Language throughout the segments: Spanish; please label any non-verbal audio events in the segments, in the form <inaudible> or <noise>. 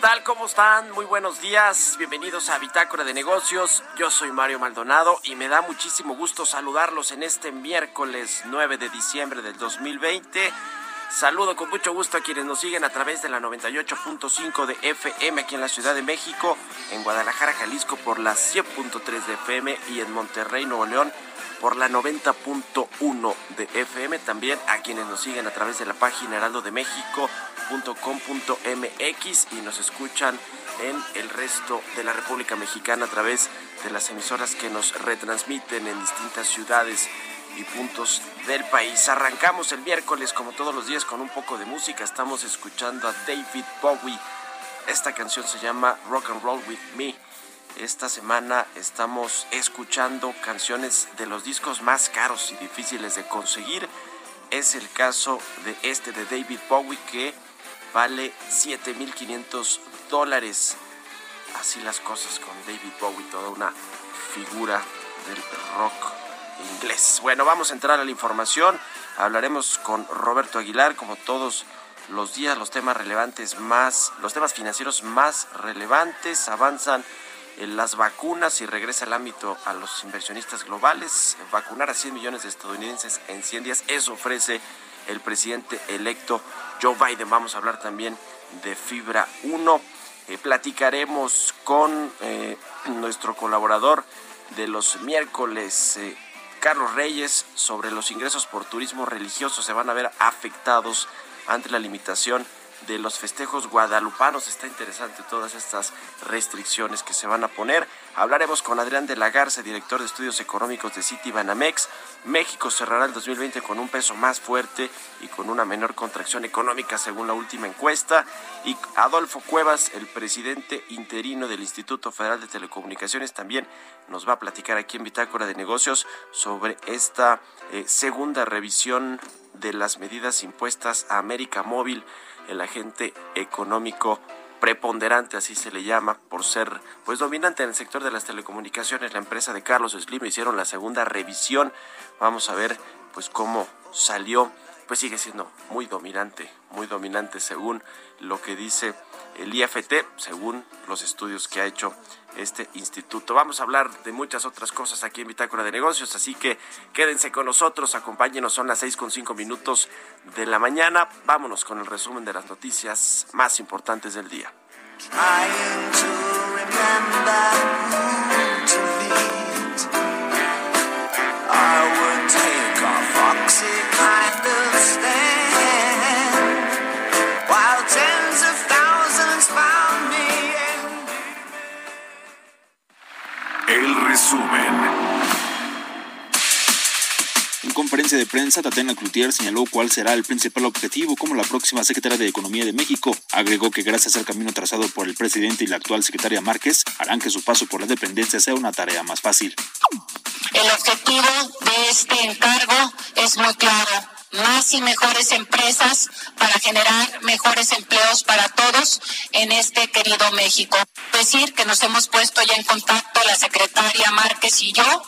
tal? ¿Cómo están? Muy buenos días. Bienvenidos a Bitácora de Negocios. Yo soy Mario Maldonado y me da muchísimo gusto saludarlos en este miércoles 9 de diciembre del 2020. Saludo con mucho gusto a quienes nos siguen a través de la 98.5 de FM aquí en la Ciudad de México, en Guadalajara, Jalisco por la 100.3 de FM y en Monterrey, Nuevo León por la 90.1 de FM. También a quienes nos siguen a través de la página heraldodemexico.com.mx y nos escuchan en el resto de la República Mexicana a través de las emisoras que nos retransmiten en distintas ciudades y puntos del país. Arrancamos el miércoles como todos los días con un poco de música. Estamos escuchando a David Bowie. Esta canción se llama Rock and Roll with Me. Esta semana estamos escuchando canciones de los discos más caros y difíciles de conseguir. Es el caso de este de David Bowie que vale 7.500 dólares. Así las cosas con David Bowie, toda una figura del rock inglés. Bueno, vamos a entrar a la información. Hablaremos con Roberto Aguilar, como todos los días, los temas relevantes más, los temas financieros más relevantes avanzan las vacunas y regresa el ámbito a los inversionistas globales. Vacunar a 100 millones de estadounidenses en 100 días, eso ofrece el presidente electo Joe Biden. Vamos a hablar también de Fibra 1. Eh, platicaremos con eh, nuestro colaborador de los miércoles, eh, Carlos Reyes, sobre los ingresos por turismo religioso. Se van a ver afectados ante la limitación de los festejos guadalupanos. Está interesante todas estas restricciones que se van a poner. Hablaremos con Adrián de la Garza, director de estudios económicos de City Banamex. México cerrará el 2020 con un peso más fuerte y con una menor contracción económica según la última encuesta. Y Adolfo Cuevas, el presidente interino del Instituto Federal de Telecomunicaciones, también nos va a platicar aquí en Bitácora de Negocios sobre esta eh, segunda revisión de las medidas impuestas a América Móvil el agente económico preponderante, así se le llama, por ser pues dominante en el sector de las telecomunicaciones, la empresa de Carlos Slim hicieron la segunda revisión. Vamos a ver pues cómo salió, pues sigue siendo muy dominante, muy dominante según lo que dice el IFT, según los estudios que ha hecho este instituto. Vamos a hablar de muchas otras cosas aquí en Bitácora de Negocios, así que quédense con nosotros, acompáñenos, son las seis con cinco minutos de la mañana. Vámonos con el resumen de las noticias más importantes del día. Resumen. En conferencia de prensa, Tatiana Cloutier señaló cuál será el principal objetivo como la próxima secretaria de Economía de México. Agregó que gracias al camino trazado por el presidente y la actual secretaria Márquez, harán que su paso por la dependencia sea una tarea más fácil. El objetivo de este encargo es muy claro más y mejores empresas para generar mejores empleos para todos en este querido México. Decir que nos hemos puesto ya en contacto la secretaria Márquez y yo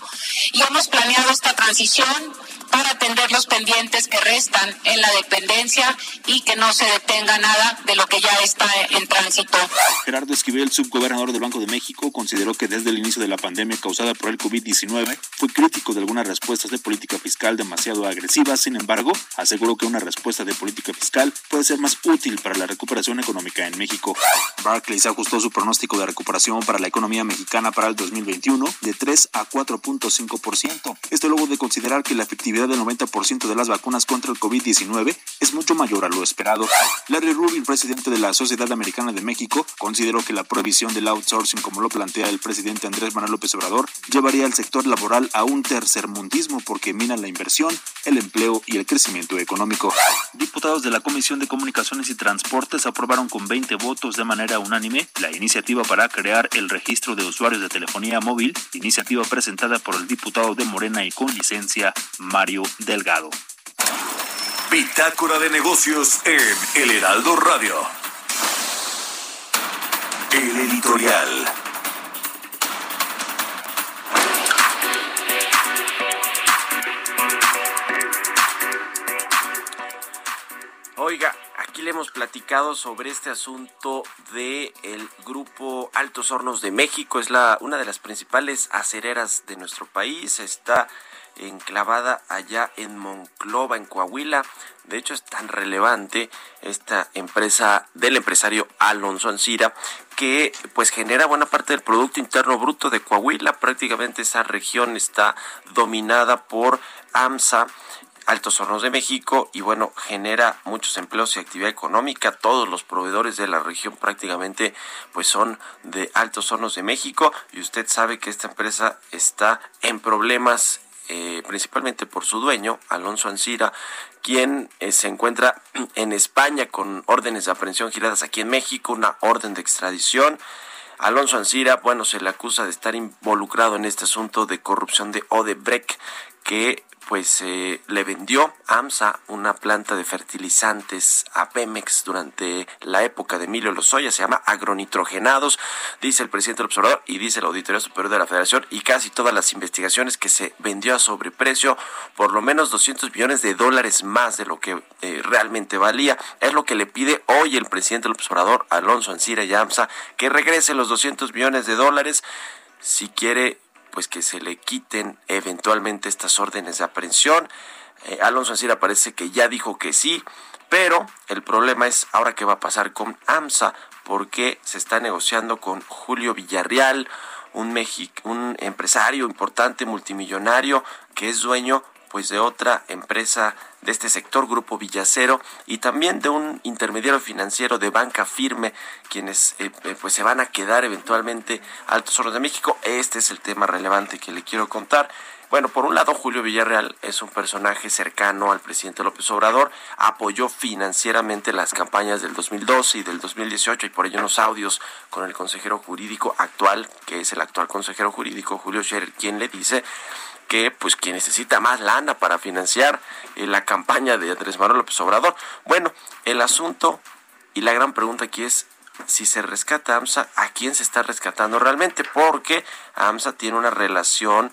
y hemos planeado esta transición para atender los pendientes que restan en la dependencia y que no se detenga nada de lo que ya está en tránsito. Gerardo Esquivel, subgobernador del Banco de México, consideró que desde el inicio de la pandemia causada por el COVID-19 fue crítico de algunas respuestas de política fiscal demasiado agresivas. Sin embargo, aseguró que una respuesta de política fiscal puede ser más útil para la recuperación económica en México. Barclays ajustó su pronóstico de recuperación para la economía mexicana para el 2021 de 3 a 4.5%. Esto luego de considerar que la efectividad del 90% de las vacunas contra el COVID-19 es mucho mayor a lo esperado. Larry Rubin, presidente de la Sociedad Americana de México, consideró que la prohibición del outsourcing, como lo plantea el presidente Andrés Manuel López Obrador, llevaría al sector laboral a un tercermundismo porque mina la inversión, el empleo y el crecimiento económico. Diputados de la Comisión de Comunicaciones y Transportes aprobaron con 20 votos de manera unánime la iniciativa para crear el registro de usuarios de telefonía móvil, iniciativa presentada por el diputado de Morena y con licencia Mario Delgado. Bitácora de negocios en El Heraldo Radio. El editorial. Oiga, aquí le hemos platicado sobre este asunto de el grupo Altos Hornos de México, es la una de las principales acereras de nuestro país, está enclavada allá en Monclova, en Coahuila. De hecho, es tan relevante esta empresa del empresario Alonso Ancira que pues genera buena parte del Producto Interno Bruto de Coahuila. Prácticamente esa región está dominada por AMSA. Altos Hornos de México y bueno, genera muchos empleos y actividad económica. Todos los proveedores de la región prácticamente pues son de Altos Hornos de México y usted sabe que esta empresa está en problemas eh, principalmente por su dueño, Alonso Ancira, quien eh, se encuentra <clears throat> en España con órdenes de aprehensión giradas aquí en México, una orden de extradición. Alonso Ancira, bueno, se le acusa de estar involucrado en este asunto de corrupción de Odebrecht, que pues eh, le vendió AMSA una planta de fertilizantes a Pemex durante la época de Emilio Lozoya, se llama agronitrogenados, dice el presidente del observador y dice la Auditoría Superior de la Federación y casi todas las investigaciones que se vendió a sobreprecio por lo menos 200 millones de dólares más de lo que eh, realmente valía. Es lo que le pide hoy el presidente del observador, Alonso Ancira y AMSA, que regrese los 200 millones de dólares si quiere pues que se le quiten eventualmente estas órdenes de aprehensión. Eh, Alonso Ancira parece que ya dijo que sí, pero el problema es ahora qué va a pasar con AMSA, porque se está negociando con Julio Villarreal, un, un empresario importante, multimillonario, que es dueño pues de otra empresa de este sector, Grupo Villacero, y también de un intermediario financiero de banca firme, quienes eh, eh, pues se van a quedar eventualmente Altos Hornos de México. Este es el tema relevante que le quiero contar. Bueno, por un lado, Julio Villarreal es un personaje cercano al presidente López Obrador, apoyó financieramente las campañas del 2012 y del 2018 y por ello unos audios con el consejero jurídico actual, que es el actual consejero jurídico, Julio Scherer, quien le dice que pues quien necesita más lana para financiar eh, la campaña de Andrés Manuel López Obrador. Bueno, el asunto y la gran pregunta aquí es si se rescata AMSA, ¿a quién se está rescatando realmente? Porque AMSA tiene una relación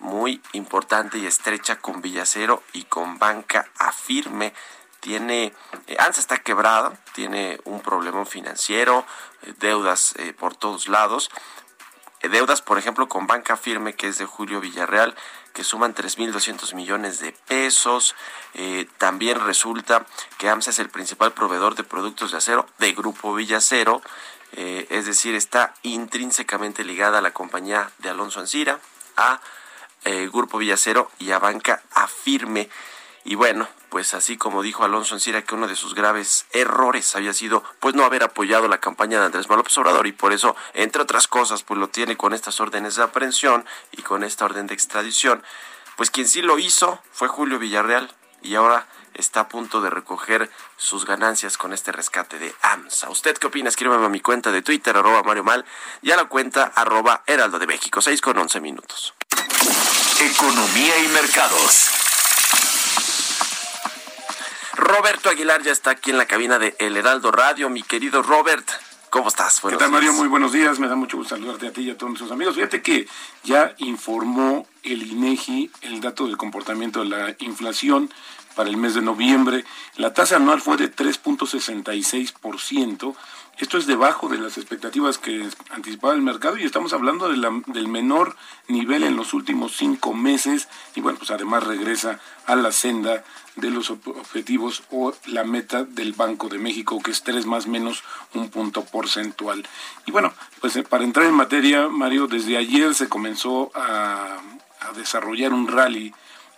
muy importante y estrecha con Villacero y con Banca Afirme. Tiene, eh, AMSA está quebrada, tiene un problema financiero, eh, deudas por todos lados deudas, por ejemplo, con Banca Firme, que es de Julio Villarreal, que suman 3.200 millones de pesos. Eh, también resulta que AMSA es el principal proveedor de productos de acero de Grupo Villacero, eh, es decir, está intrínsecamente ligada a la compañía de Alonso Ancira, a eh, Grupo Villacero y a Banca Afirme. Y bueno, pues así como dijo Alonso Encira que uno de sus graves errores había sido pues no haber apoyado la campaña de Andrés Manuel López Obrador y por eso, entre otras cosas, pues lo tiene con estas órdenes de aprehensión y con esta orden de extradición. Pues quien sí lo hizo fue Julio Villarreal y ahora está a punto de recoger sus ganancias con este rescate de AMSA. ¿Usted qué opina? Escríbeme a mi cuenta de Twitter, arroba Mario Mal, y a la cuenta arroba Heraldo de México, 6 con 11 minutos. Economía y mercados. Roberto Aguilar ya está aquí en la cabina de El Heraldo Radio. Mi querido Robert, ¿cómo estás? Buenos ¿Qué tal, Mario? Muy buenos días. Me da mucho gusto saludarte a ti y a todos nuestros amigos. Fíjate que ya informó el INEGI el dato del comportamiento de la inflación para el mes de noviembre. La tasa anual fue de 3.66%. Esto es debajo de las expectativas que anticipaba el mercado y estamos hablando del menor nivel en los últimos cinco meses y bueno, pues además regresa a la senda de los objetivos o la meta del Banco de México, que es tres más menos un punto porcentual. Y bueno, pues eh, para entrar en materia, Mario, desde ayer se comenzó a, desarrollar un rally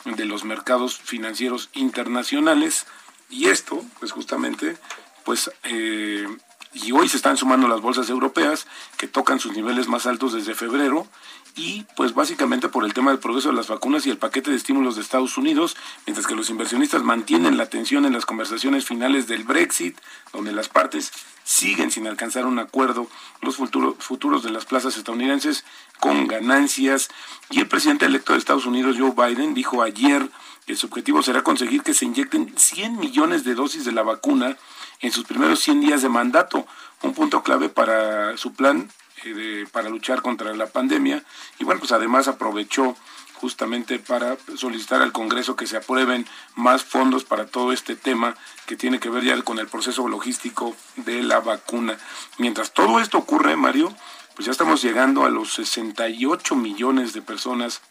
de los mercados financieros internacionales. Y esto, pues justamente, pues eh, y hoy se están sumando las bolsas europeas que tocan sus niveles más altos desde febrero y pues básicamente por el tema del progreso de las vacunas y el paquete de estímulos de Estados Unidos, mientras que los inversionistas mantienen la atención en las conversaciones finales del Brexit, donde las partes siguen sin alcanzar un acuerdo, los futuros de las plazas estadounidenses con ganancias. Y el presidente electo de Estados Unidos, Joe Biden, dijo ayer que su objetivo será conseguir que se inyecten 100 millones de dosis de la vacuna en sus primeros 100 días de mandato, un punto clave para su plan eh, para luchar contra la pandemia. Y bueno, pues además aprovechó justamente para solicitar al Congreso que se aprueben más fondos para todo este tema que tiene que ver ya con el proceso logístico de la vacuna. Mientras todo esto ocurre, Mario, pues ya estamos llegando a los 68 millones de personas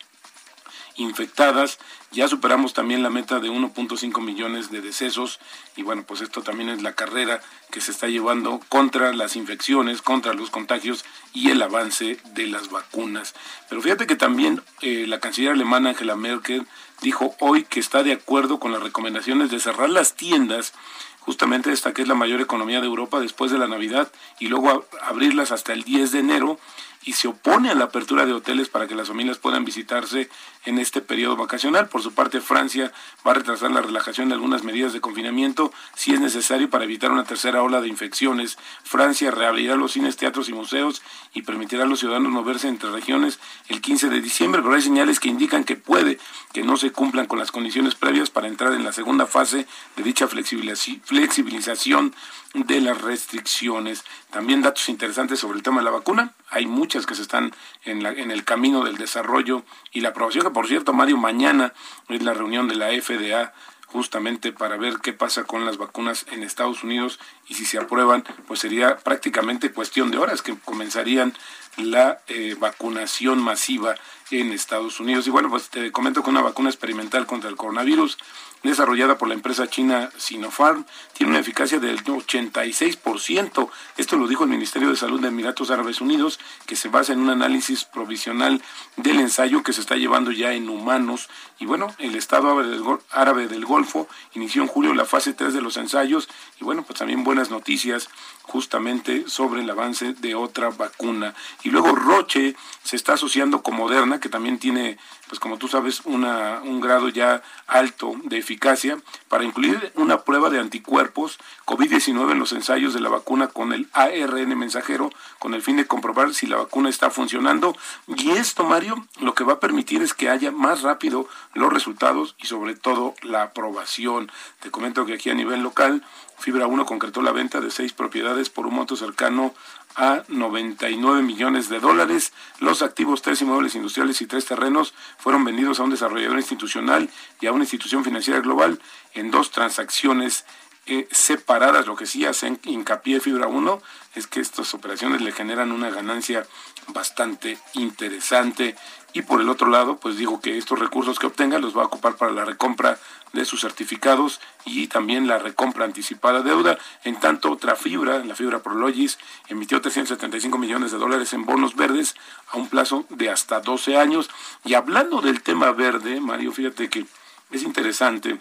infectadas. Ya superamos también la meta de 1.5 millones de decesos y bueno, pues esto también es la carrera que se está llevando contra las infecciones, contra los contagios y el avance de las vacunas. Pero fíjate que también eh, la canciller alemana Angela Merkel dijo hoy que está de acuerdo con las recomendaciones de cerrar las tiendas justamente esta que es la mayor economía de Europa después de la Navidad y luego abrirlas hasta el 10 de enero y se opone a la apertura de hoteles para que las familias puedan visitarse en este periodo vacacional. Por su parte, Francia va a retrasar la relajación de algunas medidas de confinamiento si es necesario para evitar una tercera ola de infecciones. Francia reabrirá los cines, teatros y museos y permitirá a los ciudadanos moverse entre regiones el 15 de diciembre, pero hay señales que indican que puede que no se cumplan con las condiciones previas para entrar en la segunda fase de dicha flexibilización de las restricciones. También datos interesantes sobre el tema de la vacuna. Hay que se están en, la, en el camino del desarrollo y la aprobación, que por cierto, Mario, mañana es la reunión de la FDA justamente para ver qué pasa con las vacunas en Estados Unidos y si se aprueban, pues sería prácticamente cuestión de horas que comenzarían la eh, vacunación masiva en Estados Unidos. Y bueno, pues te comento que una vacuna experimental contra el coronavirus desarrollada por la empresa china Sinopharm, tiene una eficacia del 86%. Esto lo dijo el Ministerio de Salud de Emiratos Árabes Unidos, que se basa en un análisis provisional del ensayo que se está llevando ya en humanos. Y bueno, el Estado árabe del Golfo inició en julio la fase 3 de los ensayos. Y bueno, pues también buenas noticias justamente sobre el avance de otra vacuna. Y luego Roche se está asociando con Moderna, que también tiene, pues como tú sabes, una, un grado ya alto de eficacia para incluir una prueba de anticuerpos COVID-19 en los ensayos de la vacuna con el ARN mensajero, con el fin de comprobar si la vacuna está funcionando. Y esto, Mario, lo que va a permitir es que haya más rápido los resultados y sobre todo la aprobación. Te comento que aquí a nivel local, Fibra 1 concretó la venta de seis propiedades por un monto cercano a 99 millones de dólares. Los activos, tres inmuebles industriales y tres terrenos fueron vendidos a un desarrollador institucional y a una institución financiera global en dos transacciones eh, separadas. Lo que sí hace hincapié Fibra 1 es que estas operaciones le generan una ganancia bastante interesante y por el otro lado, pues digo que estos recursos que obtenga los va a ocupar para la recompra de sus certificados y también la recompra anticipada de deuda. En tanto, otra fibra, la fibra Prologis, emitió 375 millones de dólares en bonos verdes a un plazo de hasta 12 años. Y hablando del tema verde, Mario, fíjate que es interesante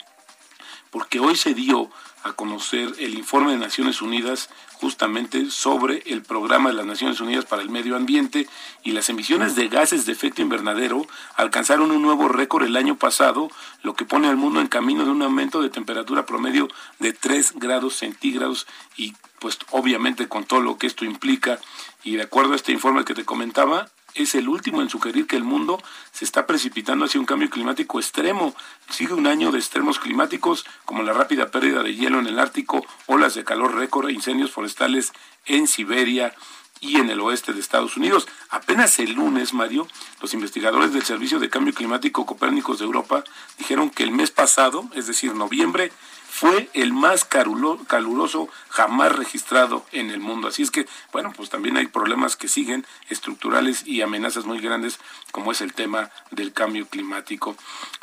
porque hoy se dio a conocer el informe de Naciones Unidas justamente sobre el programa de las Naciones Unidas para el Medio Ambiente y las emisiones de gases de efecto invernadero alcanzaron un nuevo récord el año pasado, lo que pone al mundo en camino de un aumento de temperatura promedio de 3 grados centígrados y pues obviamente con todo lo que esto implica. Y de acuerdo a este informe que te comentaba, es el último en sugerir que el mundo se está precipitando hacia un cambio climático extremo. Sigue un año de extremos climáticos como la rápida pérdida de hielo en el Ártico, olas de calor récord e incendios forestales en Siberia y en el oeste de Estados Unidos. Apenas el lunes, Mario, los investigadores del Servicio de Cambio Climático Copérnicos de Europa dijeron que el mes pasado, es decir, noviembre, fue el más caluroso jamás registrado en el mundo. Así es que, bueno, pues también hay problemas que siguen estructurales y amenazas muy grandes, como es el tema del cambio climático.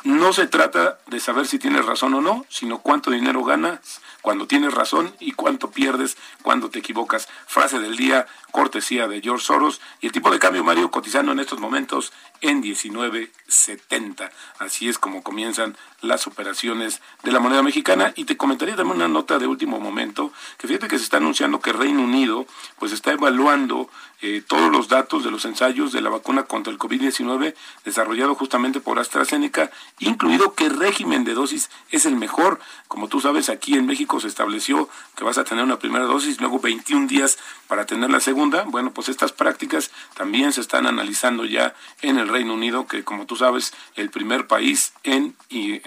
No se trata de saber si tienes razón o no, sino cuánto dinero ganas cuando tienes razón y cuánto pierdes cuando te equivocas. Frase del día, cortesía de George Soros y el tipo de cambio Mario cotizando en estos momentos en 19.70. Así es como comienzan las operaciones de la moneda mexicana y te comentaría también una nota de último momento que fíjate que se está anunciando que Reino Unido pues está evaluando eh, todos los datos de los ensayos de la vacuna contra el COVID-19 desarrollado justamente por AstraZeneca, incluido qué régimen de dosis es el mejor. Como tú sabes, aquí en México se estableció que vas a tener una primera dosis, luego 21 días para tener la segunda. Bueno, pues estas prácticas también se están analizando ya en el Reino Unido, que como tú sabes, el primer país en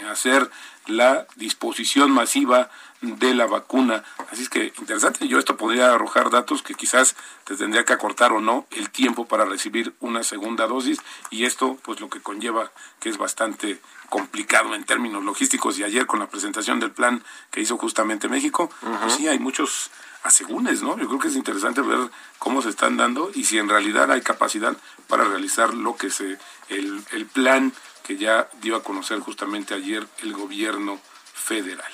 hacer la disposición masiva de la vacuna. Así es que interesante, yo esto podría arrojar datos que quizás te tendría que acortar o no el tiempo para recibir una segunda dosis y esto pues lo que conlleva que es bastante complicado en términos logísticos y ayer con la presentación del plan que hizo justamente México, pues sí hay muchos asegúnes, ¿no? Yo creo que es interesante ver cómo se están dando y si en realidad hay capacidad para realizar lo que se el, el plan que ya dio a conocer justamente ayer el gobierno federal.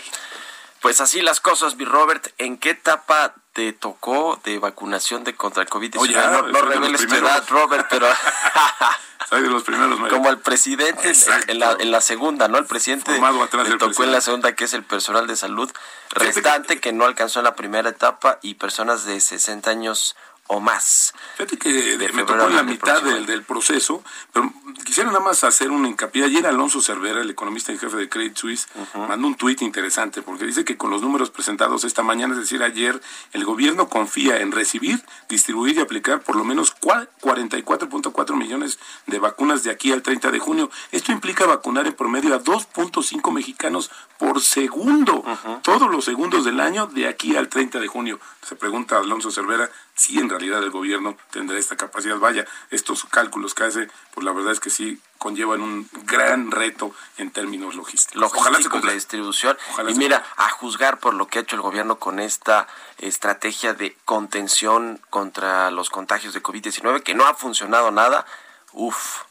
Pues así las cosas, mi Robert. ¿En qué etapa te tocó de vacunación de contra el COVID-19? no, reveles tu edad, Robert, pero... <laughs> soy de los primeros. Como el presidente en la, en la, segunda, ¿no? El presidente le tocó en la segunda, que es el personal de salud restante, que no alcanzó en la primera etapa, y personas de 60 años o más. Fíjate que me tocó en la mitad del, del, proceso, pero quisiera nada más hacer un hincapié. Ayer Alonso Cervera, el economista en jefe de Credit Suisse, mandó un tuit interesante porque dice que con los números presentados esta mañana, es decir, ayer, el gobierno confía en recibir, distribuir y aplicar por lo menos 44.4 millones de vacunas de aquí al 30 de junio. Esto implica vacunar en promedio a 2.5 mexicanos por segundo, todos los segundos del año de aquí al 30 de junio. Se pregunta Alonso Cervera si en realidad el gobierno tendrá esta capacidad. Vaya, estos cálculos que hace, pues la verdad es que sí conllevan un gran reto en términos logísticos. Ojalá se la distribución. y mira, a juzgar por lo que ha hecho el gobierno con esta estrategia de contención contra los contagios de COVID-19, que no ha funcionado nada, uff.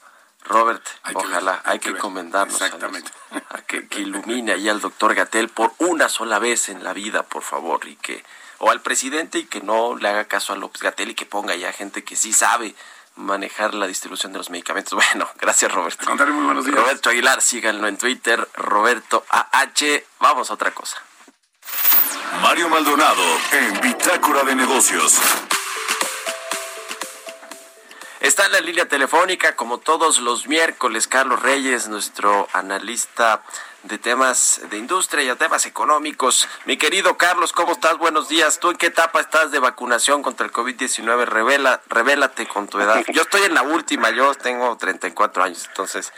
Robert, ojalá, hay, que, comendarnos Exactamente. A, que, que ilumine ahí al doctor Gatel por una sola vez en la vida, por favor, y que o al presidente y que no le haga caso a López Gatel y que ponga ya gente que sí sabe manejar la distribución de los medicamentos. <laughs> Bueno, gracias Roberto. muy buenos días. Roberto Aguilar, síganlo en Twitter, Roberto AH. Vamos a otra cosa. Mario Maldonado en Bitácora de Negocios. Está en la línea telefónica, como todos los miércoles, Carlos Reyes, nuestro analista de temas de industria y temas económicos. Mi querido Carlos, ¿cómo estás? Buenos días. ¿Tú en qué etapa estás de vacunación contra el COVID-19? Revela, revélate con tu edad. Yo estoy en la última, yo tengo 34 años, entonces,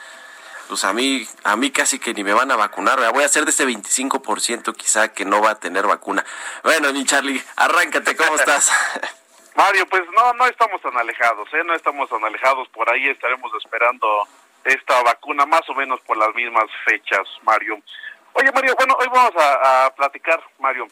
pues a mí, a mí casi que ni me van a vacunar. Voy a ser de ese 25% quizá que no va a tener vacuna. Bueno, mi Charlie, arráncate, ¿cómo estás? <laughs> Mario, pues no, no estamos tan alejados, ¿eh? No estamos tan alejados. Por ahí estaremos esperando esta vacuna más o menos por las mismas fechas, Mario. Oye, Mario, bueno, hoy vamos a, platicar, Mario.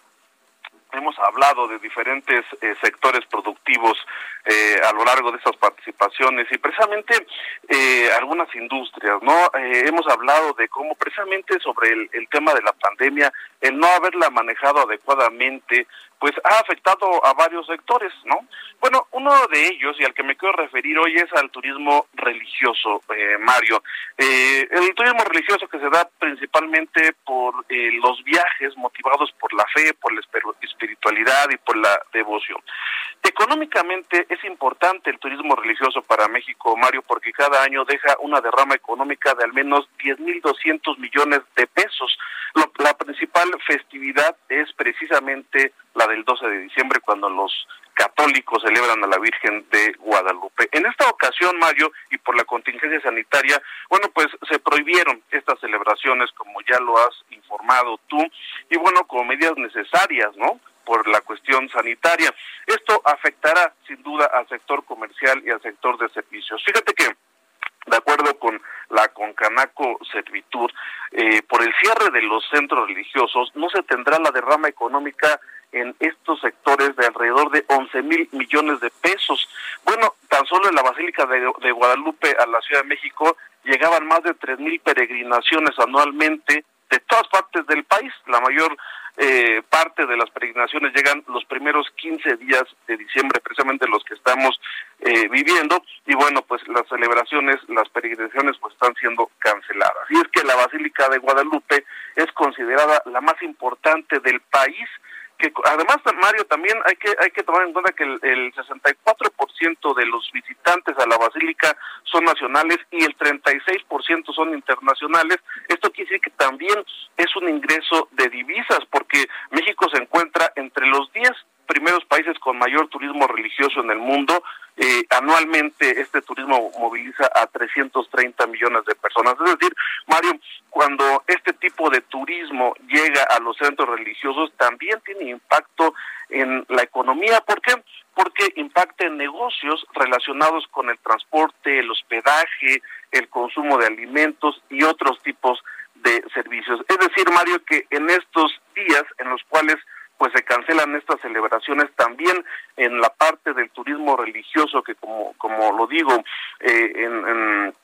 Hemos hablado de diferentes eh, sectores productivos eh, a lo largo de estas participaciones y precisamente eh, algunas industrias, ¿no? hemos hablado de cómo precisamente sobre el tema de la pandemia, el no haberla manejado adecuadamente, pues ha afectado a varios sectores, ¿no? Bueno, uno de ellos y al que me quiero referir hoy es al turismo religioso, eh, Mario. Eh, el turismo religioso que se da principalmente por eh, los viajes motivados por la fe, por la espiritualidad y por la devoción. Económicamente es importante el turismo religioso para México, Mario, porque cada año deja una derrama económica de al menos 10.200 millones de pesos. la principal festividad es precisamente la del 12 de diciembre, cuando los católicos celebran a la Virgen de Guadalupe. En esta ocasión, Mario, y por la contingencia sanitaria, bueno, pues se prohibieron estas celebraciones, como ya lo has informado tú, y bueno, como medidas necesarias, ¿no? por la cuestión sanitaria. Esto afectará sin duda al sector comercial y al sector de servicios. Fíjate que de acuerdo con la Concanaco Servitur, eh, por el cierre de los centros religiosos no se tendrá la derrama económica en estos sectores de alrededor de 11 mil millones de pesos. Bueno, tan solo en la Basílica de, Guadalupe a la Ciudad de México llegaban más de 3 mil peregrinaciones anualmente de todas partes del país. La mayor eh, parte de las peregrinaciones llegan los primeros 15 días de diciembre, precisamente los que estamos eh, viviendo, y bueno, pues las celebraciones, las peregrinaciones pues están siendo canceladas. Y es que la Basílica de Guadalupe es considerada la más importante del país, que además Mario también hay que hay que tomar en cuenta que el, el 64% de los visitantes a la basílica son nacionales y el 36% son internacionales. Esto quiere decir que también es un ingreso de divisas porque México se encuentra entre los 10 primeros países con mayor turismo religioso en el mundo. Eh, anualmente este turismo moviliza a 330 millones de personas. Es decir, Mario, cuando este tipo de turismo llega a los centros religiosos, también tiene impacto en la economía. ¿Por qué? Porque impacta en negocios relacionados con el transporte, el hospedaje, el consumo de alimentos y otros tipos de servicios. Es decir, Mario, que en estos días en los cuales pues se cancelan estas celebraciones también en la parte del turismo religioso que como como lo digo eh, en,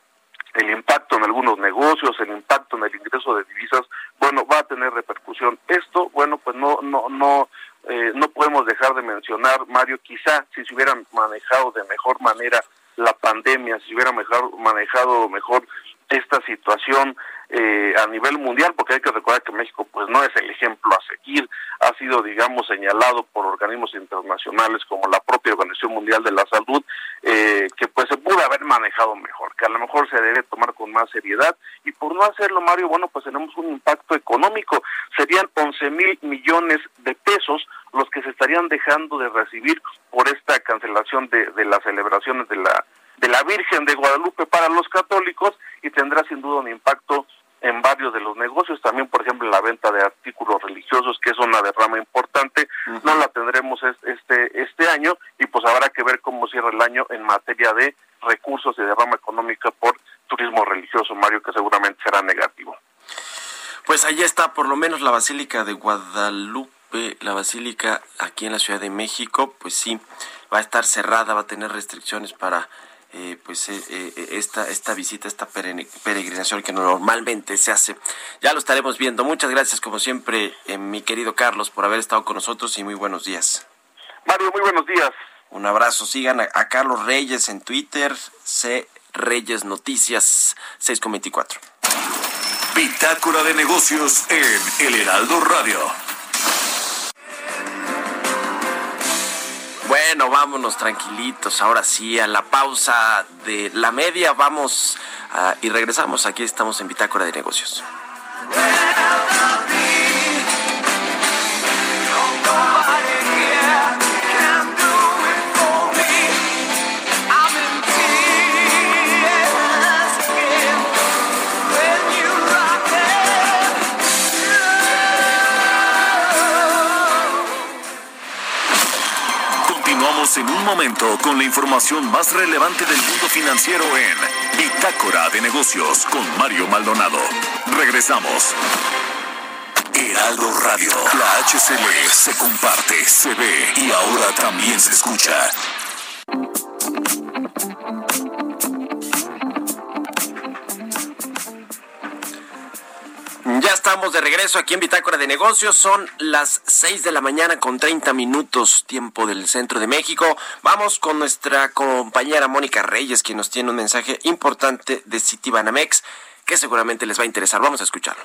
el impacto en algunos negocios, el impacto en el ingreso de divisas, bueno, va a tener repercusión. Esto, bueno, pues no, no, no, eh, no podemos dejar de mencionar, Mario, quizá si se hubieran manejado de mejor manera la pandemia, si se hubiera mejor, manejado mejor esta situación eh, a nivel mundial, porque hay que recordar que México pues no es el ejemplo a seguir, ha sido digamos señalado por organismos internacionales como la propia Organización Mundial de la Salud, eh, que pues se pudo haber manejado mejor, que a lo mejor se debe tomar con más seriedad. Y por no hacerlo Mario, bueno pues tenemos un impacto económico, serían 11 mil millones de pesos los que se estarían dejando de recibir por esta cancelación de, de las celebraciones de la de la Virgen de Guadalupe para los católicos y tendrá sin duda un impacto en varios de los negocios, también por ejemplo la venta de artículos religiosos, que es una derrama importante, no la tendremos este este año y pues habrá que ver cómo cierra el año en materia de recursos y derrama económica por turismo religioso, Mario, que seguramente será negativo. Pues ahí está por lo menos la Basílica de Guadalupe, la Basílica aquí en la Ciudad de México, pues sí, va a estar cerrada, va a tener restricciones para eh, pues eh, eh, esta, esta visita, esta peregrinación que normalmente se hace. Ya lo estaremos viendo. Muchas gracias, como siempre, mi querido Carlos, por haber estado con nosotros y muy buenos días. Mario, muy buenos días. Un abrazo. Sigan a, a Carlos Reyes en Twitter, C Reyes Noticias 624. Bitácora de negocios en El Heraldo Radio. Bueno, vámonos tranquilitos, ahora sí, a la pausa de la media, vamos y regresamos. Aquí estamos en Bitácora de Negocios. Momento con la información más relevante del mundo financiero en Bitácora de Negocios con Mario Maldonado. Regresamos. Heraldo Radio, la HCL se comparte, se ve y ahora también se escucha. Estamos de regreso aquí en Bitácora de Negocios. Son las 6 de la mañana con 30 minutos tiempo del centro de México. Vamos con nuestra compañera Mónica Reyes, quien nos tiene un mensaje importante de Citibanamex que seguramente les va a interesar. Vamos a escucharlo.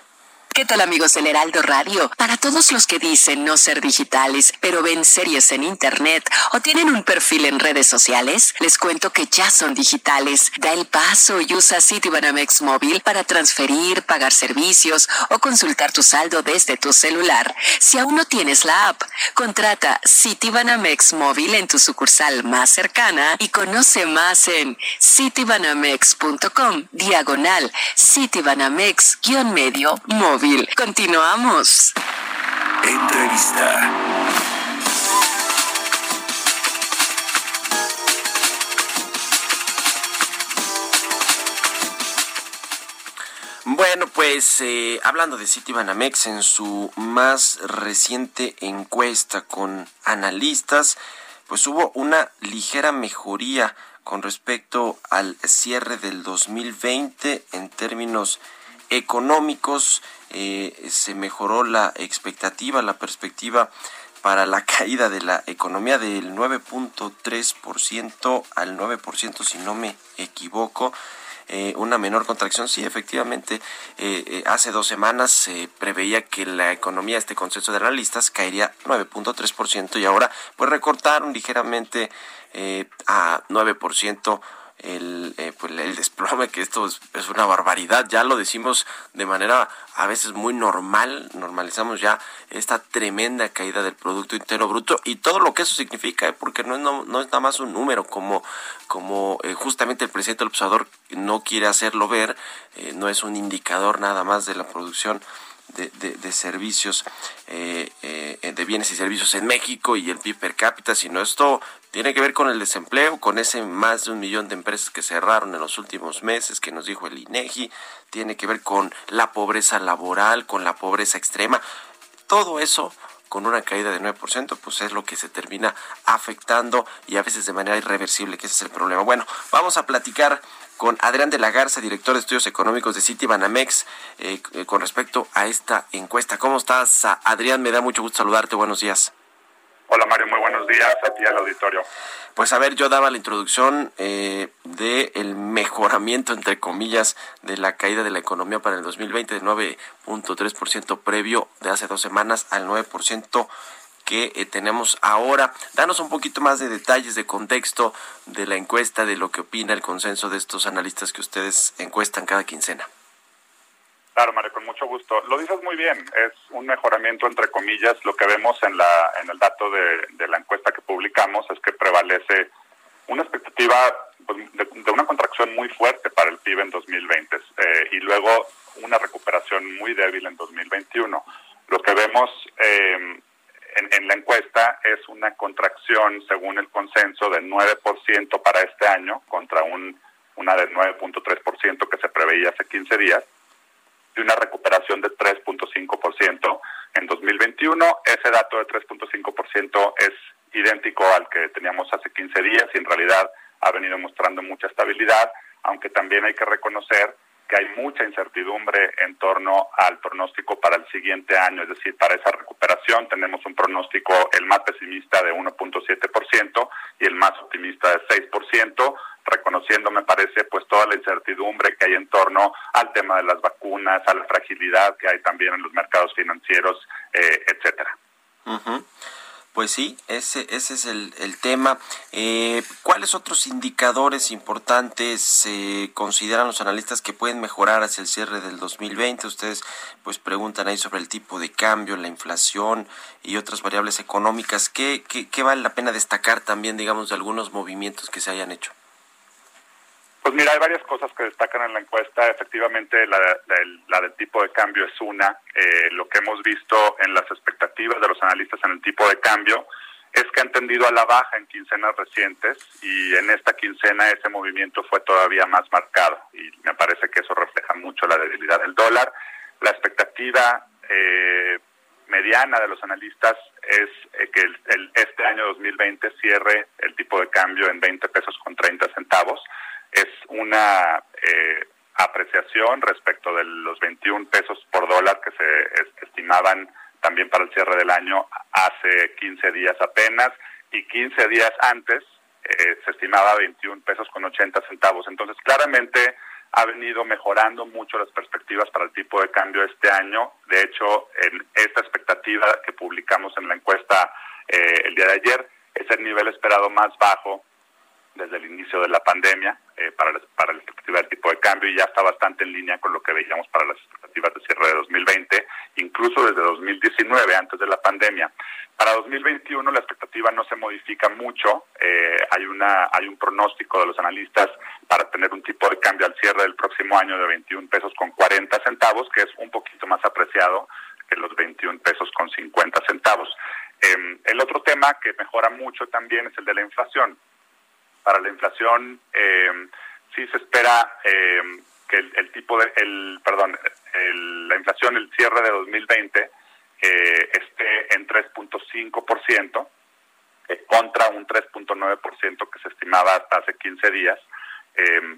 ¿Qué tal amigos del Heraldo Radio? Para todos los que dicen no ser digitales, pero ven series en Internet o tienen un perfil en redes sociales, les cuento que ya son digitales. Da el paso y usa Citibanamex móvil para transferir, pagar servicios o consultar tu saldo desde tu celular. Si aún no tienes la app, contrata Citibanamex móvil en tu sucursal más cercana y conoce más en citibanamex.com diagonal Citibanamex-medio móvil. Continuamos. Entrevista. Bueno, pues eh, hablando de Citibanamex, en su más reciente encuesta con analistas, pues hubo una ligera mejoría con respecto al cierre del 2020 en términos económicos eh, se mejoró la expectativa, la perspectiva para la <laughs> caída de la economía del 9.3% al 9% si no me equivoco. Eh, una menor contracción. Sí, efectivamente, eh, hace dos semanas se preveía que la economía, este consenso de analistas, caería 9.3% y ahora pues recortaron ligeramente a 9% el, eh, pues el desplome, que esto es, una barbaridad, ya lo decimos de manera a veces muy normal, normalizamos ya esta tremenda caída del Producto Interno Bruto y todo lo que eso significa, ¿eh? porque no es, no, es nada más un número, como, como eh, justamente el presidente del observador no quiere hacerlo ver, no es un indicador nada más de la producción de, servicios, eh, eh, de bienes y servicios en México y el PIB per cápita, sino esto tiene que ver con el desempleo, con ese más de un millón de empresas que cerraron en los últimos meses, que nos dijo el INEGI, tiene que ver con la pobreza laboral, con la pobreza extrema. Todo eso con una caída de 9%, pues es lo que se termina afectando y a veces de manera irreversible, que ese es el problema. Bueno, vamos a platicar con Adrián de la Garza, director de estudios económicos de City Banamex, eh, eh, con respecto a esta encuesta. ¿Cómo estás, Adrián? Me da mucho gusto saludarte. Buenos días. Hola Mario, muy buenos días a ti al auditorio. Pues a ver, yo daba la introducción eh, del mejoramiento, entre comillas, de la caída de la economía para el 2020 de 9.3% previo de hace dos semanas al 9% que eh, tenemos ahora. Danos un poquito más de detalles, de contexto de la encuesta, de lo que opina el consenso de estos analistas que ustedes encuestan cada quincena. Claro, Mario, con mucho gusto. Lo dices muy bien, es un mejoramiento entre comillas. Lo que vemos en, la, en el dato de, la encuesta que publicamos es que prevalece una expectativa pues, de, una contracción muy fuerte para el PIB en 2020 eh, y luego una recuperación muy débil en 2021. Lo que vemos eh, en, la encuesta es una contracción, según el consenso, del 9% para este año contra un, una del 9.3% que se preveía hace 15 días y una recuperación de 3.5% en 2021. Ese dato de 3.5% es idéntico al que teníamos hace 15 días y en realidad ha venido mostrando mucha estabilidad, aunque también hay que reconocer que hay mucha incertidumbre en torno al pronóstico para el siguiente año, es decir, para esa recuperación tenemos un pronóstico el más pesimista de 1.7% y el más optimista de 6%, reconociendo, me parece, pues toda la incertidumbre que hay en torno al tema de las vacunas, a la fragilidad que hay también en los mercados financieros, eh, etcétera. Pues sí, ese, ese es el, el tema. Eh, ¿Cuáles otros indicadores importantes eh, consideran los analistas que pueden mejorar hacia el cierre del 2020? Ustedes pues preguntan ahí sobre el tipo de cambio, la inflación y otras variables económicas. ¿Qué, qué, qué vale la pena destacar también, digamos, de algunos movimientos que se hayan hecho? Pues mira, hay varias cosas que destacan en la encuesta. Efectivamente, la, del tipo de cambio es una. Eh, lo que hemos visto en las expectativas de los analistas en el tipo de cambio es que han tendido a la baja en quincenas recientes y en esta quincena ese movimiento fue todavía más marcado y me parece que eso refleja mucho la debilidad del dólar. La expectativa eh, mediana de los analistas es eh, que este año 2020 cierre el tipo de cambio en 20 pesos con 30 centavos es una eh, apreciación respecto de los 21 pesos por dólar que se estimaban también para el cierre del año hace 15 días apenas y 15 días antes eh, se estimaba 21 pesos con 80 centavos. Entonces, claramente ha venido mejorando mucho las perspectivas para el tipo de cambio este año. De hecho, en esta expectativa que publicamos en la encuesta eh, el día de ayer, es el nivel esperado más bajo desde el inicio de la pandemia eh, para, la, para la expectativa del tipo de cambio y ya está bastante en línea con lo que veíamos para las expectativas de cierre de 2020, incluso desde 2019, antes de la pandemia. Para 2021 la expectativa no se modifica mucho, eh, hay, una, hay un pronóstico de los analistas para tener un tipo de cambio al cierre del próximo año de 21 pesos con 40 centavos, que es un poquito más apreciado que los 21 pesos con 50 centavos. Eh, el otro tema que mejora mucho también es el de la inflación para la inflación eh, sí se espera eh, que el, tipo de, el, perdón, la inflación, el cierre de 2020 eh, esté en 3.5% eh, contra un 3.9% que se estimaba hasta hace 15 días.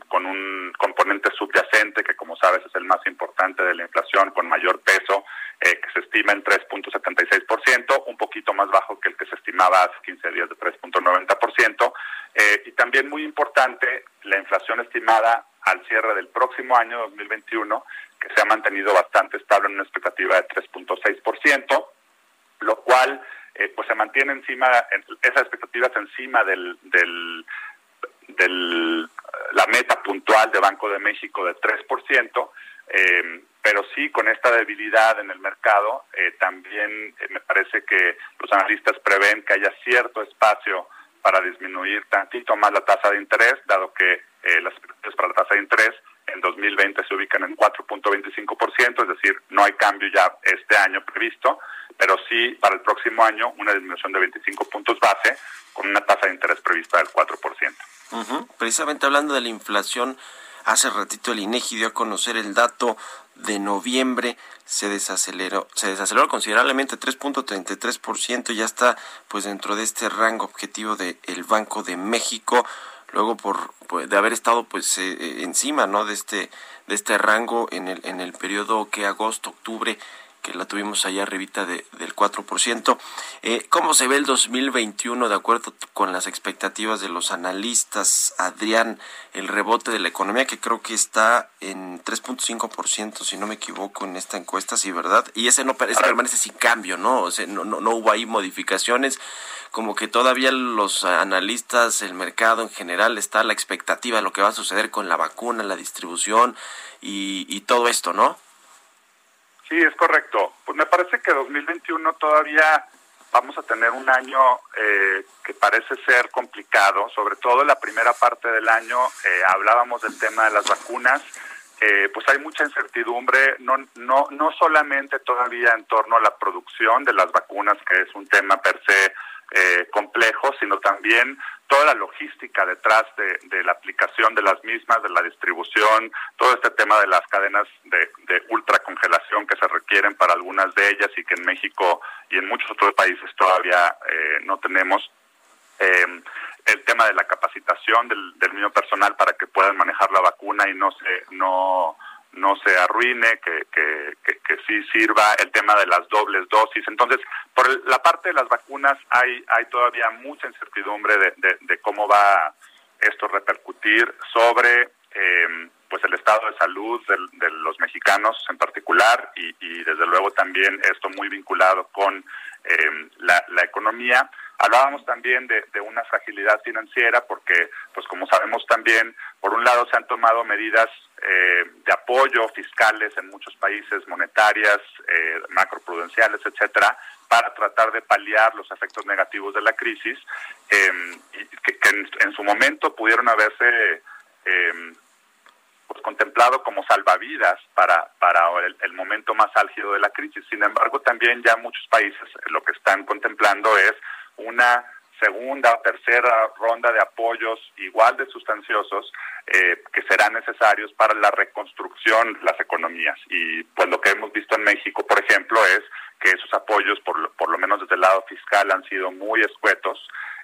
Con un componente subyacente que como sabes es el más importante de la inflación con mayor peso que se estima en 3.76%, un poquito más bajo que el que se estimaba hace 15 días de 3.90%, eh, y también muy importante, la inflación estimada al cierre del próximo año 2021, que se ha mantenido bastante estable en una expectativa de 3.6%, lo cual eh, pues se mantiene encima, esas expectativas encima del, del, del la meta puntual de Banco de México de 3%, eh, pero sí con esta debilidad en el mercado, eh, también eh, me parece que los analistas prevén que haya cierto espacio para disminuir tantito más la tasa de interés, dado que eh, las expectativas para la tasa de interés en 2020 se ubican en 4.25%, es decir, no hay cambio ya este año previsto, pero sí para el próximo año una disminución de 25 puntos base con una tasa de interés prevista del 4%. Precisamente hablando de la inflación, hace ratito el INEGI dio a conocer el dato de noviembre se desaceleró, se desaceleró considerablemente 3.33%, ya está pues dentro de este rango objetivo del el Banco de México, luego por, pues, de haber estado pues eh, eh, encima, ¿no? de este de este rango en el en el periodo que agosto, octubre que la tuvimos allá arribita de, del 4%. Eh, ¿Cómo se ve el 2021 de acuerdo con las expectativas de los analistas? Adrián, el rebote de la economía que creo que está en 3.5%, si no me equivoco, en esta encuesta, sí, ¿verdad? Y ese no parece permanece sin cambio, ¿no? O sea, no, no, no hubo ahí modificaciones, como que todavía los analistas, el mercado en general, está a la expectativa de lo que va a suceder con la vacuna, la distribución y todo esto, ¿no? Sí, es correcto. Pues me parece que 2021 todavía vamos a tener un año eh, que parece ser complicado, sobre todo la primera parte del año. Eh, hablábamos del tema de las vacunas. Eh, pues hay mucha incertidumbre, no, no, no solamente todavía en torno a la producción de las vacunas, que es un tema per se eh, complejo, sino también toda la logística detrás de, la aplicación de las mismas, de la distribución, todo este tema de las cadenas de, de ultracongelación que se requieren para algunas de ellas y que en México y en muchos otros países todavía eh, no tenemos. Eh, el tema de la capacitación del, del mismo personal para que puedan manejar la vacuna y no se no no se arruine, que, que, que, sí sirva el tema de las dobles dosis. Entonces, por la parte de las vacunas hay, hay todavía mucha incertidumbre de, de, cómo va esto repercutir sobre eh, pues el estado de salud de, los mexicanos en particular y, y, desde luego también esto muy vinculado con eh, la, la economía. Hablábamos también de, una fragilidad financiera porque, pues como sabemos también, por un lado se han tomado medidas eh, de apoyo fiscales en muchos países, monetarias, eh, macroprudenciales, etcétera, para tratar de paliar los efectos negativos de la crisis, em, que, en, su momento pudieron haberse em, pues, contemplado como salvavidas para, para el, el, momento más álgido de la crisis. Sin embargo, también ya muchos países lo que están contemplando es una segunda tercera ronda de apoyos igual de sustanciosos eh, que serán necesarios para la reconstrucción de las economías. Y pues lo que hemos visto en México, por ejemplo, es que esos apoyos, por lo, por lo menos desde el lado fiscal, han sido muy escuetos.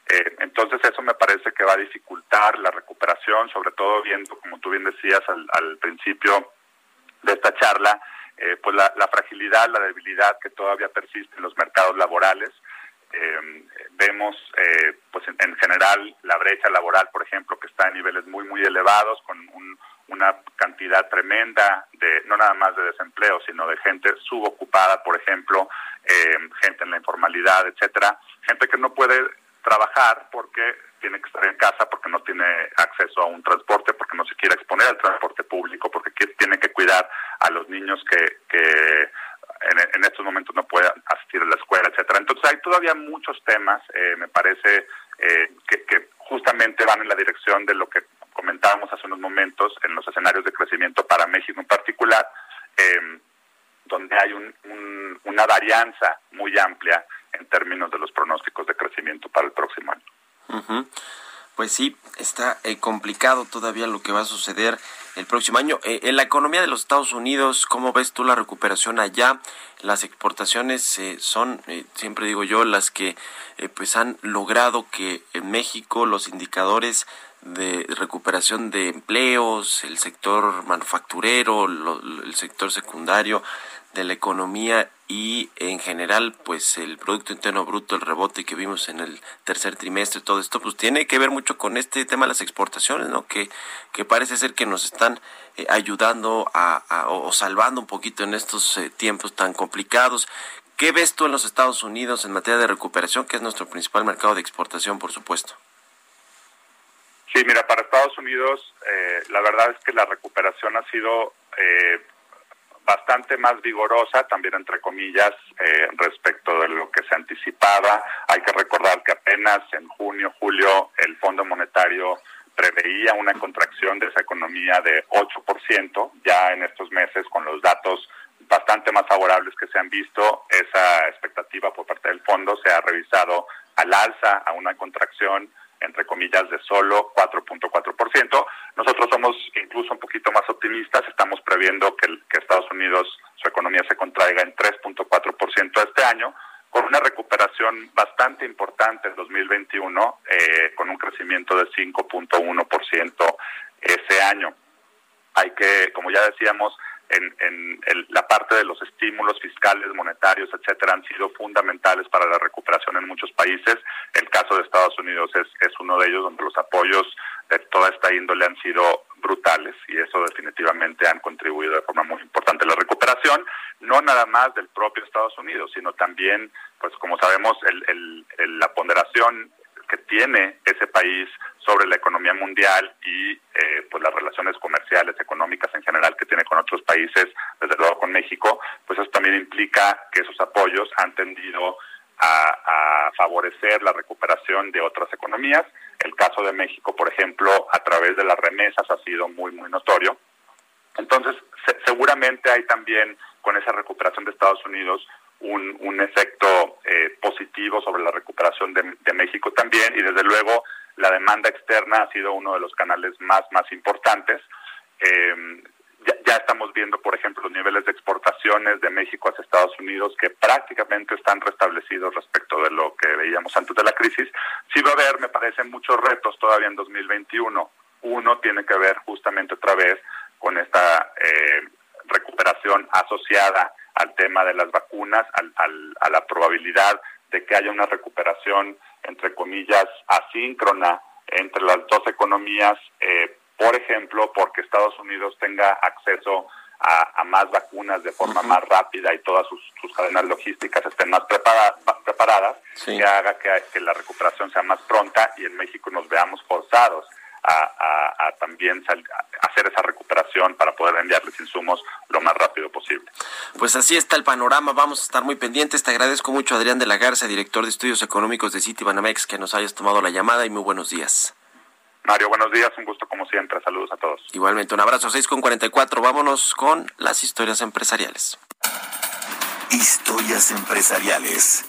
Eh, entonces eso me parece que va a dificultar la recuperación, sobre todo viendo, como tú bien decías al, principio de esta charla, eh, pues la fragilidad, la debilidad que todavía persiste en los mercados laborales em, vemos eh, pues en, general la brecha laboral, por ejemplo, que está a niveles muy, muy elevados, con una cantidad tremenda de, no nada más de desempleo, sino de gente subocupada, por ejemplo, em, gente en la informalidad, etcétera, gente que no puede trabajar porque tiene que estar en casa, porque no tiene acceso a un transporte, porque no se quiere exponer al transporte público, porque tiene que cuidar a los niños que, que en, estos momentos no pueden asistir a la escuela, etcétera. Entonces hay todavía muchos temas, eh, me parece, eh, que, justamente van en la dirección de lo que comentábamos hace unos momentos en los escenarios de crecimiento para México en particular, eh, donde hay una varianza muy amplia en términos de los pronósticos de crecimiento para el próximo año. Pues sí, está eh, complicado todavía lo que va a suceder el próximo año. Eh, en la economía de los Estados Unidos, ¿cómo ves tú la recuperación allá? Las exportaciones eh, son, siempre digo yo, las que pues han logrado que en México los indicadores de recuperación de empleos, el sector manufacturero, el sector secundario de la economía y en general pues el producto interno bruto el rebote que vimos en el tercer trimestre todo esto pues tiene que ver mucho con este tema de las exportaciones no que, que parece ser que nos están eh, ayudando a, o salvando un poquito en estos eh, tiempos tan complicados ¿Qué ves tú en los Estados Unidos en materia de recuperación, que es nuestro principal mercado de exportación, por supuesto? Sí, mira, para Estados Unidos eh, la verdad es que la recuperación ha sido eh, bastante más vigorosa, también entre comillas, eh, respecto de lo que se anticipaba. Hay que recordar que apenas en junio, julio, el Fondo Monetario preveía una contracción de esa economía de 8%. Ya en estos meses, con los datos bastante más favorables que se han visto, esa expectativa por parte del fondo se ha revisado al alza a una contracción entre comillas, de solo 4.4%. Nosotros somos incluso un poquito más optimistas, estamos previendo que, Estados Unidos, su economía se contraiga en 3.4% este año, con una recuperación bastante importante en 2021, eh, con un crecimiento de 5.1% ese año. Hay que, como ya decíamos, en, la parte de los estímulos fiscales, monetarios, etcétera, han sido fundamentales para la recuperación en muchos países. El caso de Estados Unidos es, uno de ellos donde los apoyos de toda esta índole han sido brutales y eso definitivamente han contribuido de forma muy importante a la recuperación, no nada más del propio Estados Unidos, sino también, pues como sabemos, el, la ponderación que tiene ese país sobre la economía mundial y eh, pues las relaciones comerciales, económicas en general que tiene con otros países, desde luego con México, pues eso también implica que esos apoyos han tendido a, favorecer la recuperación de otras economías. El caso de México, por ejemplo, a través de las remesas ha sido muy, muy notorio. Entonces, seguramente hay también con esa recuperación de Estados Unidos un, un efecto eh, positivo sobre la recuperación de, México también y desde luego la demanda externa ha sido uno de los canales más, más importantes. Eh, ya, estamos viendo, por ejemplo, los niveles de exportaciones de México hacia Estados Unidos que prácticamente están restablecidos respecto de lo que veíamos antes de la crisis. Sí va a haber, me parece, muchos retos todavía en 2021. Uno tiene que ver justamente otra vez con esta eh, recuperación asociada al tema de las vacunas, a la probabilidad de que haya una recuperación, entre comillas, asíncrona entre las dos economías, eh, por ejemplo, porque Estados Unidos tenga acceso a, más vacunas de forma más rápida y todas sus, cadenas logísticas estén más preparadas, que haga que, la recuperación sea más pronta y en México nos veamos forzados a, también hacer esa recuperación para poder enviarles insumos lo más rápido posible. Pues así está el panorama, vamos a estar muy pendientes. Te agradezco mucho, Adrián de la Garza, director de estudios económicos de Citibanamex, que nos hayas tomado la llamada y muy buenos días. Mario, buenos días, un gusto como siempre, saludos a todos. Igualmente, un abrazo, 6 con 44, vámonos con las historias empresariales. Historias empresariales.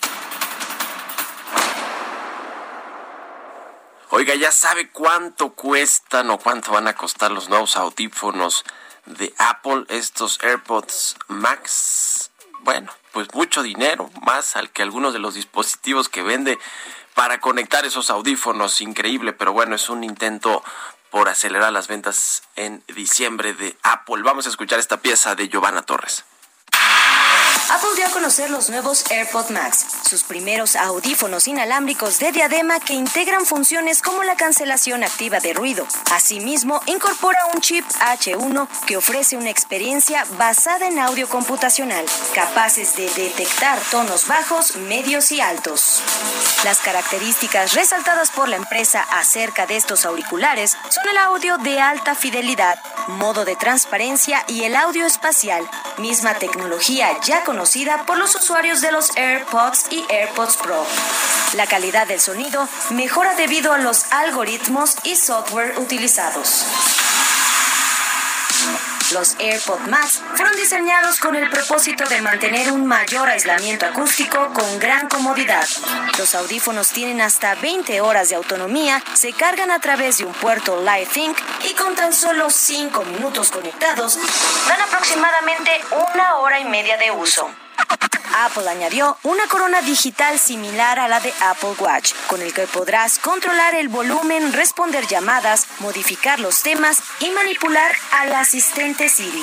Oiga, ¿ya sabe cuánto cuestan o cuánto van a costar los nuevos audífonos de Apple, estos AirPods Max? Bueno, pues mucho dinero, más al que algunos de los dispositivos que vende para conectar esos audífonos. Increíble, pero bueno, es un intento por acelerar las ventas en diciembre de Apple. Vamos a escuchar esta pieza de Giovanna Torres. Apple dio a conocer los nuevos AirPod Max, sus primeros audífonos inalámbricos de diadema que integran funciones como la cancelación activa de ruido. Asimismo, incorpora un chip H1 que ofrece una experiencia basada en audio computacional, capaces de detectar tonos bajos, medios y altos. Las características resaltadas por la empresa acerca de estos auriculares son el audio de alta fidelidad, modo de transparencia y el audio espacial, misma tecnología ya conocida por los usuarios de los AirPods y AirPods Pro. La calidad del sonido mejora debido a los algoritmos y software utilizados. Los AirPod Max fueron diseñados con el propósito de mantener un mayor aislamiento acústico con gran comodidad. Los audífonos tienen hasta 20 horas de autonomía, se cargan a través de un puerto LightThink y con tan solo 5 minutos conectados, dan aproximadamente una hora y media de uso. Apple añadió una corona digital similar a la de Apple Watch, con el que podrás controlar el volumen, responder llamadas, modificar los temas y manipular al asistente Siri.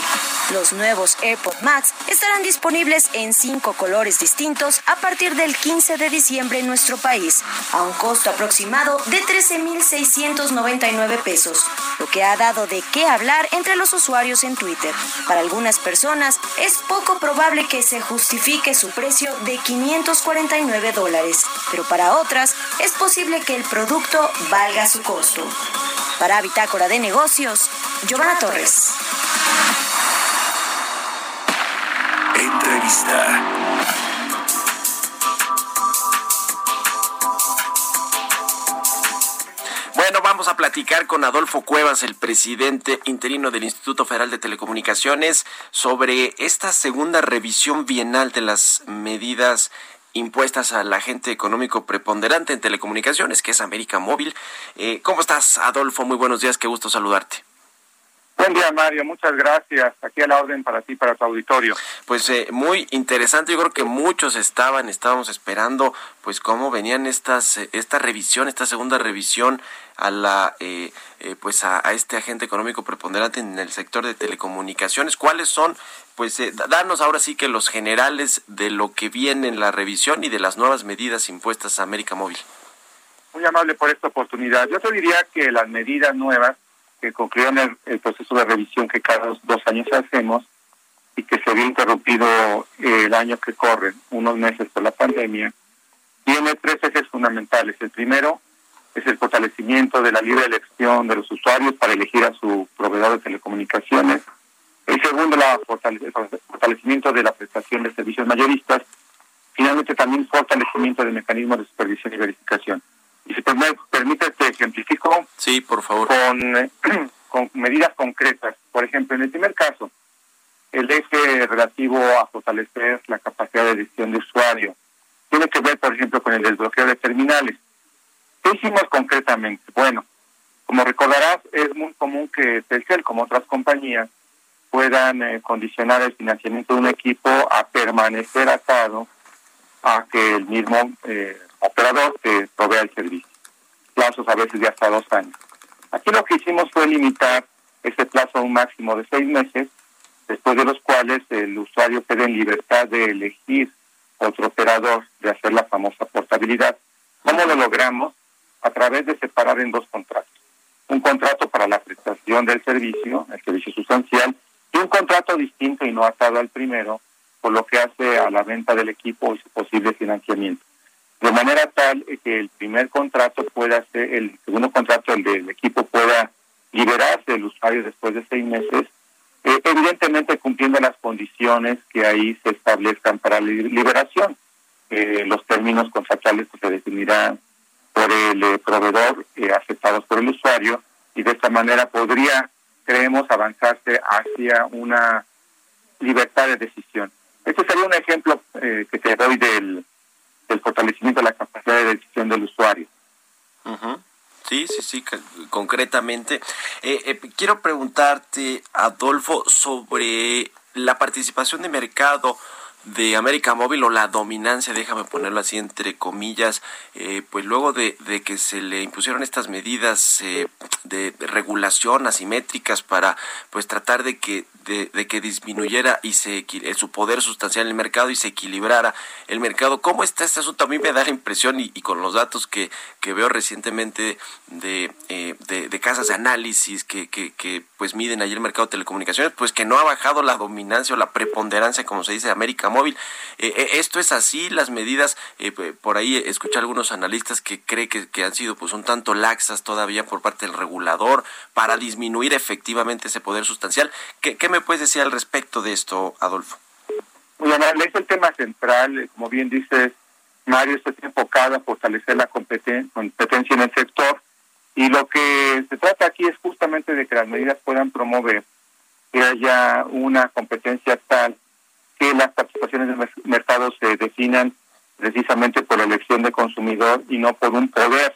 Los nuevos AirPod Max estarán disponibles en cinco colores distintos a partir del 15 de diciembre en nuestro país, a un costo aproximado de 13.699 pesos, lo que ha dado de qué hablar entre los usuarios en Twitter. Para algunas personas es poco probable que se justifique su precio de 549 dólares, pero para otras es posible que el producto valga su costo. Para Bitácora de Negocios, Giovanna Torres. Entrevista. Vamos a platicar con Adolfo Cuevas, el presidente interino del Instituto Federal de Telecomunicaciones, sobre esta segunda revisión bienal de las medidas impuestas al agente económico preponderante en telecomunicaciones, que es América Móvil. Eh, ¿Cómo estás, Adolfo? Muy buenos días, qué gusto saludarte. Buen día, Mario. Muchas gracias. Aquí a la orden para ti, para tu auditorio. Pues eh, muy interesante. Yo creo que muchos estaban, estábamos esperando, pues cómo venían estas, eh, esta revisión, esta segunda revisión a la, eh, pues a, este agente económico preponderante en el sector de telecomunicaciones. ¿Cuáles son? Pues danos ahora sí que los generales de lo que viene en la revisión y de las nuevas medidas impuestas a América Móvil. Muy amable por esta oportunidad. Yo te diría que las medidas nuevas que concluyeron el, proceso de revisión que cada dos, años hacemos y que se había interrumpido eh, el año que corre, unos meses por la pandemia, tiene tres ejes fundamentales. El primero es el fortalecimiento de la libre elección de los usuarios para elegir a su proveedor de telecomunicaciones. El segundo, el fortalecimiento de la prestación de servicios mayoristas. Finalmente, también fortalecimiento del mecanismo de supervisión y verificación. Y si me permite, te ejemplifico. Sí, por favor. Con, <clears throat> con medidas concretas. Por ejemplo, en el primer caso, el eje relativo a fortalecer la capacidad de decisión de usuario tiene que ver, por ejemplo, con el desbloqueo de terminales. ¿Qué hicimos concretamente? Bueno, como recordarás, es muy común que Telcel, como otras compañías, puedan eh, condicionar el financiamiento de un equipo a permanecer atado a que el mismo eh, operador que provea el servicio. Plazos a veces de hasta dos años. Aquí lo que hicimos fue limitar ese plazo a un máximo de seis meses, después de los cuales el usuario queda en libertad de elegir otro operador, de hacer la famosa portabilidad. ¿Cómo lo logramos? A través de separar en dos contratos. Un contrato para la prestación del servicio, el servicio sustancial, y un contrato distinto y no atado al primero, por lo que hace a la venta del equipo y su posible financiamiento de manera tal que el primer contrato pueda ser, el segundo contrato, el del equipo pueda liberarse del usuario después de seis meses, eh, evidentemente cumpliendo las condiciones que ahí se establezcan para la liberación. Eh, los términos contractuales que se definirán por el eh, proveedor aceptados por el usuario y de esta manera podría, creemos, avanzarse hacia una libertad de decisión. Este sería un ejemplo que te doy del el fortalecimiento de la capacidad de decisión del usuario. Sí, sí, sí, concretamente. Eh, eh, quiero preguntarte, Adolfo, sobre la participación de mercado de América Móvil o la dominancia, déjame ponerlo así entre comillas, eh, pues luego de, de, que se le impusieron estas medidas eh, de regulación asimétricas para pues tratar de que de, que disminuyera y se su poder sustancial en el mercado y se equilibrara el mercado. ¿Cómo está este asunto? A mí me da la impresión y, con los datos que, que veo recientemente de, eh, de, casas de análisis que, que, que, pues miden allí el mercado de telecomunicaciones, pues que no ha bajado la dominancia o la preponderancia, como se dice, de América Móvil. Eh, eh, esto es así, las medidas, por ahí escuché algunos analistas que creen que, que han sido pues un tanto laxas todavía por parte del regulador para disminuir efectivamente ese poder sustancial. ¿Qué, qué me puedes decir al respecto de esto, Adolfo? Bueno, es el tema central, eh, como bien dices, Mario, está enfocado a fortalecer la competencia en el sector y lo que se trata aquí es justamente de que las medidas puedan promover que haya una competencia tal que las participaciones de mercado se definan precisamente por la elección de consumidor y no por un poder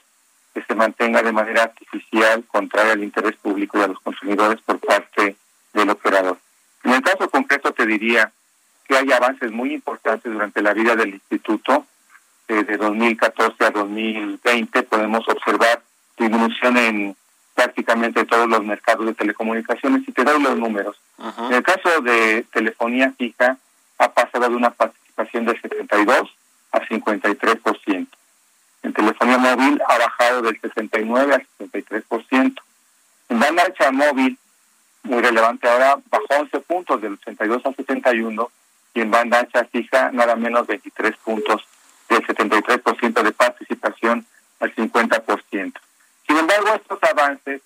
que se mantenga de manera artificial contraria al interés público a los consumidores por parte del operador. En el caso concreto te diría que hay avances muy importantes durante la vida del instituto. Eh, de 2014 a 2020 podemos observar disminución en prácticamente todos los mercados de telecomunicaciones y te doy los números. En el caso de telefonía fija ha pasado de una participación del 72 a 53%. En telefonía móvil ha bajado del 69 al 63%. En banda ancha móvil muy relevante ahora, bajó 11 puntos del 82 al 71 y en banda ancha fija nada menos 23 puntos del 73% de participación al 50%. Avances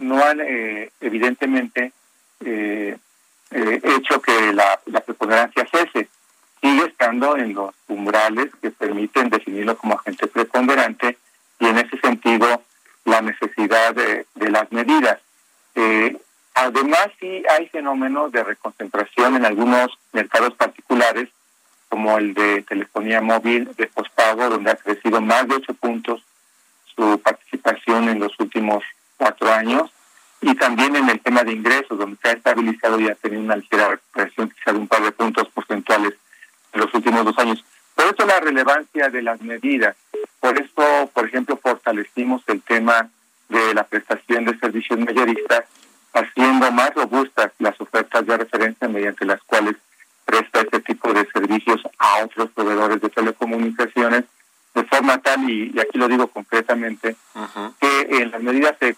no han eh, evidentemente eh, eh, hecho que la, preponderancia cese. Sigue estando en los umbrales que permiten definirlo como agente preponderante y en ese sentido la necesidad de, las medidas. Además, sí hay fenómenos de reconcentración en algunos mercados particulares, como el de telefonía móvil de pospago, donde ha crecido más de ocho puntos su participación en los últimos cuatro años, y también en el tema de ingresos, donde se ha estabilizado y ha tenido una ligera recuperación, quizá de un par de puntos porcentuales en los últimos dos años. Por eso la relevancia de las medidas. Por eso, por ejemplo, fortalecimos el tema de la prestación de servicios mayoristas haciendo más robustas las ofertas de referencia mediante las cuales presta este tipo de servicios a otros proveedores de telecomunicaciones, de forma tal, y, aquí lo digo concretamente, que en las medidas se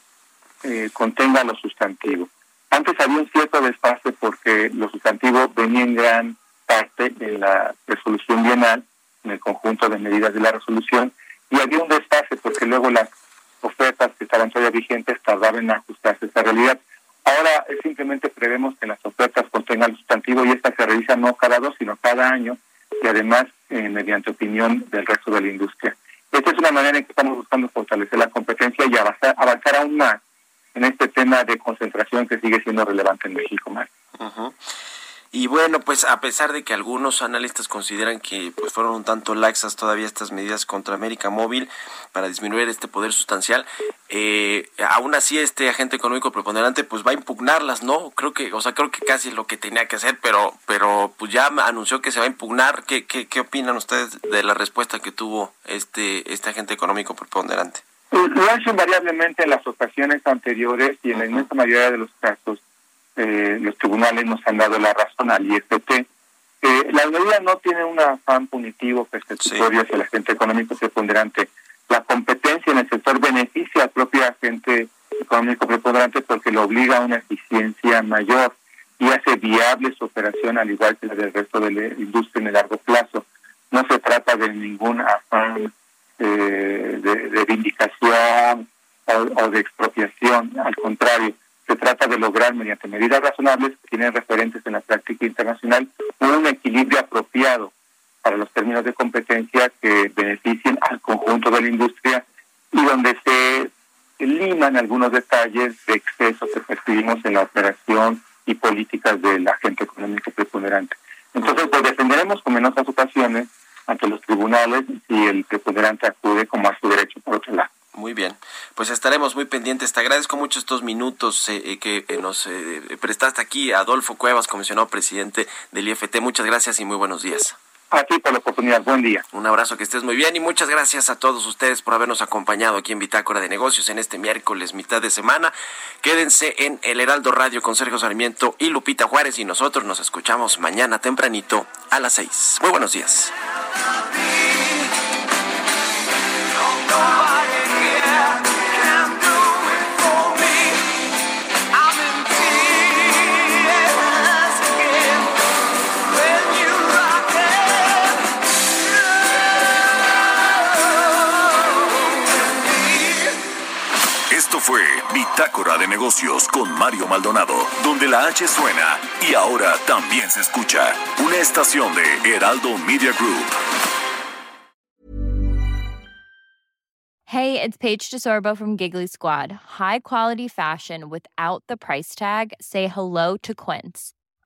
eh, contenga lo sustantivo. Antes había un cierto desfase porque lo sustantivo venía en gran parte de la resolución bienal, en el conjunto de medidas de la resolución, y había un desfase porque luego las ofertas que estaban todavía vigentes tardaban en ajustarse a esa realidad. Ahora simplemente prevemos que las ofertas contengan el sustantivo y esta se realiza no cada dos, sino cada año y además eh, mediante opinión del resto de la industria. Esta es una manera en que estamos buscando fortalecer la competencia y avanzar, avanzar aún más en este tema de concentración que sigue siendo relevante en México. Más. Y bueno, pues a pesar de que algunos analistas consideran que pues fueron un tanto laxas todavía estas medidas contra América Móvil para disminuir este poder sustancial, eh, aún así este agente económico preponderante pues va a impugnarlas, ¿no? Creo que, o sea, creo que casi es lo que tenía que hacer, pero, pero pues ya anunció que se va a impugnar. ¿Qué, qué, qué opinan ustedes de la respuesta que tuvo este, este agente económico preponderante? Lo ha hecho invariablemente en las ocasiones anteriores y en la inmensa mayoría de los casos eh, los tribunales nos han dado la razón al IFT. Eh, la medida no tiene un afán punitivo persecutorio hacia el agente económico preponderante. La competencia en el sector beneficia al propio agente económico preponderante porque lo obliga a una eficiencia mayor y hace viable su operación al igual que la del resto de la industria en el largo plazo. No se trata de ningún afán eh, de, vindicación o de expropiación, al contrario se trata de lograr mediante medidas razonables que tienen referentes en la práctica internacional un equilibrio apropiado para los términos de competencia que beneficien al conjunto de la industria y donde se liman algunos detalles de exceso que percibimos en la operación y políticas del agente económico preponderante. Entonces, pues defenderemos como en otras ocasiones ante los tribunales si el preponderante acude como a su derecho por otro lado. Muy bien, pues estaremos muy pendientes. Te agradezco mucho estos minutos eh, eh, que eh, nos prestaste aquí. Adolfo Cuevas, comisionado presidente del IFT. Muchas gracias y muy buenos días. A ti por la oportunidad. Buen día. Un abrazo, que estés muy bien y muchas gracias a todos ustedes por habernos acompañado aquí en Bitácora de Negocios en este miércoles, mitad de semana. Quédense en El Heraldo Radio con Sergio Sarmiento y Lupita Juárez y nosotros nos escuchamos mañana tempranito a las seis. Muy buenos días. Bitácora de Negocios con Mario Maldonado, donde la H suena y ahora también se escucha. Una estación de Heraldo Media Group. Hey, it's Paige DeSorbo from Giggly Squad. High quality fashion without the price tag. Say hello to Quince.